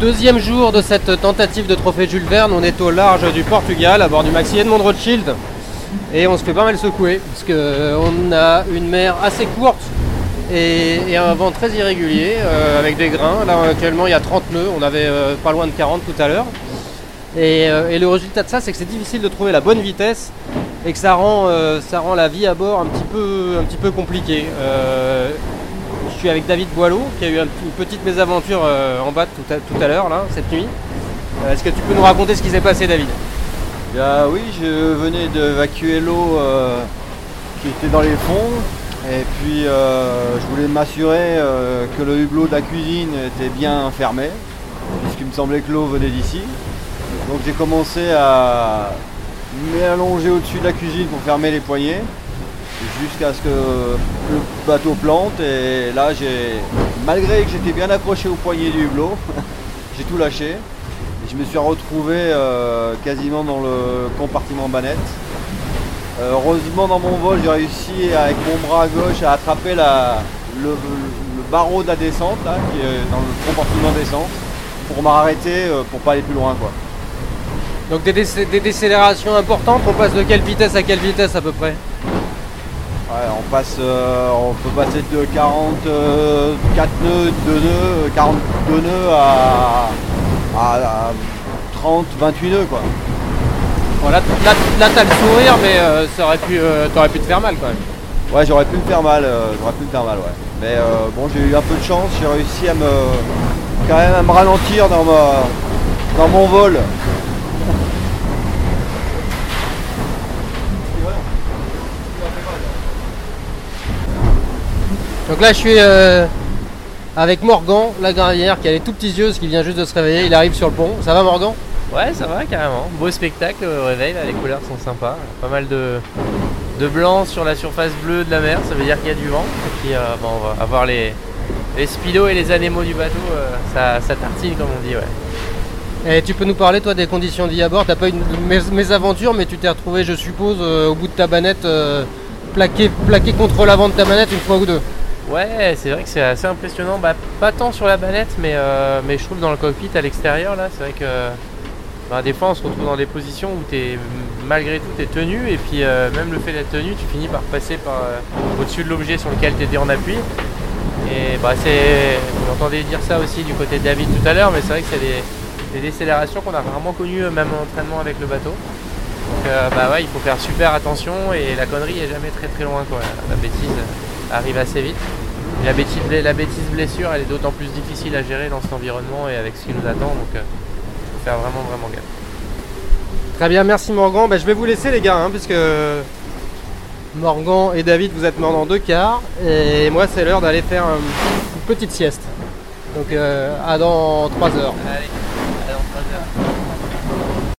deuxième jour de cette tentative de trophée Jules Verne. On est au large du Portugal, à bord du Maxi Edmond Rothschild. Et on se fait pas mal secouer, parce qu'on a une mer assez courte et, un vent très irrégulier, euh, avec des grains. Là, actuellement, il y a 30 nœuds. On avait euh, pas loin de 40 tout à l'heure. Euh, et, le résultat de ça, c'est que c'est difficile de trouver la bonne vitesse et que ça rend, ça rend la vie à bord un petit peu, un petit peu compliquée. Suis avec David Boileau qui a eu une petite mésaventure en bas tout à, l'heure, là, cette nuit. Est-ce que tu peux nous raconter ce qui s'est passé, David? Oui, je venais d'évacuer l'eau qui était dans les fonds et puis euh, je voulais m'assurer euh, que le hublot de la cuisine était bien fermé, puisqu'il me semblait que l'eau venait d'ici. Donc j'ai commencé à m'allonger au-dessus de la cuisine pour fermer les poignées, jusqu'à ce que le bateau plante. Et là, j'ai, malgré que j'étais bien accroché au poignet du hublot, j'ai tout lâché. Et je me suis retrouvé euh, quasiment dans le compartiment banette. Euh, heureusement dans mon vol j'ai réussi avec mon bras gauche à attraper le, barreau de la descente qui est dans le compartiment descente pour m'arrêter euh, pour pas aller plus loin quoi. Donc des, décélérations importantes, on passe de quelle vitesse à quelle vitesse à peu près? On passe euh, on peut passer de 44 nœuds, 2 nœuds, 42 nœuds à, à 30, 28 nœuds quoi. Bon, là, là, t'as le sourire, mais euh, ça aurait pu, euh, t'aurais pu te faire mal quand même. Ouais, j'aurais pu me faire mal, euh, j'aurais pu me faire mal, ouais. Mais bon, j'ai eu un peu de chance, j'ai réussi à me, quand même, à me ralentir dans ma, dans mon vol. Donc là, je suis avec Morgan, la gravière, qui a les tout petits yeux, qui vient juste de se réveiller. Il arrive sur le pont. Ça va, Morgan? Ouais, ça va carrément. Beau spectacle au réveil, les couleurs sont sympas. Pas mal de, de blanc sur la surface bleue de la mer, ça veut dire qu'il y a du vent. Et puis euh, bon, on va avoir les, les spilos et les anémos du bateau, euh, ça, ça, tartine comme on dit. Ouais. Et tu peux nous parler toi des conditions de vie à bord? T'as pas eu mes aventures, mais tu t'es retrouvé, je suppose, euh, au bout de ta banette, plaqué, plaqué contre l'avant de ta manette une fois ou deux? Ouais, c'est vrai que c'est assez impressionnant. Bah, pas tant sur la banette, mais, mais je trouve dans le cockpit à l'extérieur là, c'est vrai que bah, des fois on se retrouve dans des positions où malgré tout tu es tenu. Et puis euh, même le fait d'être tenu tu finis par passer par euh, au-dessus de l'objet sur lequel tu étais en appui. Et bah c'est vous dire ça aussi du côté de David tout à l'heure mais c'est vrai que c'est des, décélérations qu'on a rarement connues euh, même en entraînement avec le bateau. Donc bah ouais il faut faire super attention et la connerie est jamais très très loin quoi. La bêtise arrive assez vite la bêtise, la bêtise blessure elle est d'autant plus difficile à gérer dans cet environnement et avec ce qui nous attend donc faire vraiment vraiment gaffe. Très bien, merci Morgan. Ben, je vais vous laisser les gars, hein, puisque Morgan et David, vous êtes morts dans deux quarts. Et moi, c'est l'heure d'aller faire une petite sieste. Donc euh, à dans 3 heures. Allez, à dans 3 heures.